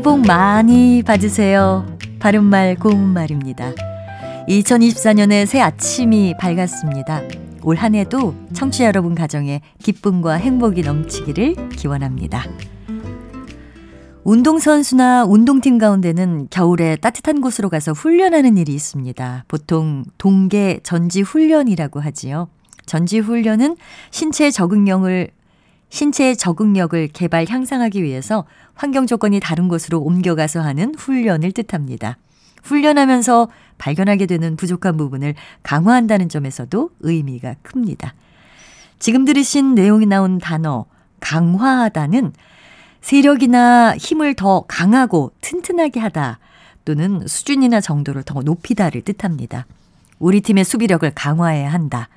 새해 복 많이 받으세요. 바른말 고운말입니다. 2024년의 새 아침이 밝았습니다. 올 한 해도 청취자 여러분 가정에 기쁨과 행복이 넘치기를 기원합니다. 운동선수나 운동팀 가운데는 겨울에 따뜻한 곳으로 가서 훈련하는 일이 있습니다. 보통 동계 전지 훈련이라고 하지요. 전지 훈련은 신체 적응력을 신체의 적응력을 개발 향상하기 위해서 환경 조건이 다른 곳으로 옮겨가서 하는 훈련을 뜻합니다. 훈련하면서 발견하게 되는 부족한 부분을 강화한다는 점에서도 의미가 큽니다. 지금 들으신 내용이 나온 단어 강화하다는 세력이나 힘을 더 강하고 튼튼하게 하다 또는 수준이나 정도를 더 높이다를 뜻합니다. 우리 팀의 수비력을 강화해야 한다.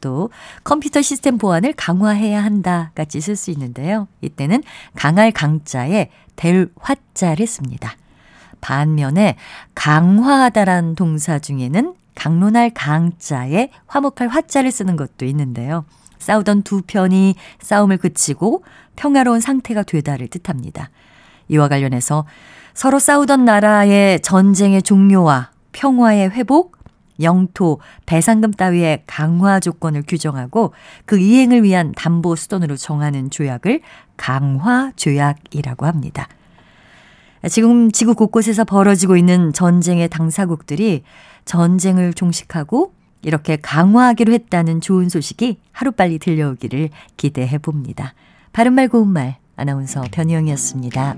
또 컴퓨터 시스템 보안을 강화해야 한다 같이 쓸수 있는데요. 이때는 강할 강자에 될 화자를 씁니다. 반면에 강화하다란 동사 중에는 강론할 강자에 화목할 화자를 쓰는 것도 있는데요. 싸우던 두 편이 싸움을 그치고 평화로운 상태가 되다를 뜻합니다. 이와 관련해서 서로 싸우던 나라의 전쟁의 종료와 평화의 회복, 영토, 배상금 따위의 강화 조건을 규정하고 그 이행을 위한 담보 수단으로 정하는 조약을 강화 조약이라고 합니다. 지금 지구 곳곳에서 벌어지고 있는 전쟁의 당사국들이 전쟁을 종식하고 이렇게 강화하기로 했다는 좋은 소식이 하루빨리 들려오기를 기대해 봅니다. 바른말 고운말 아나운서 변희영이었습니다.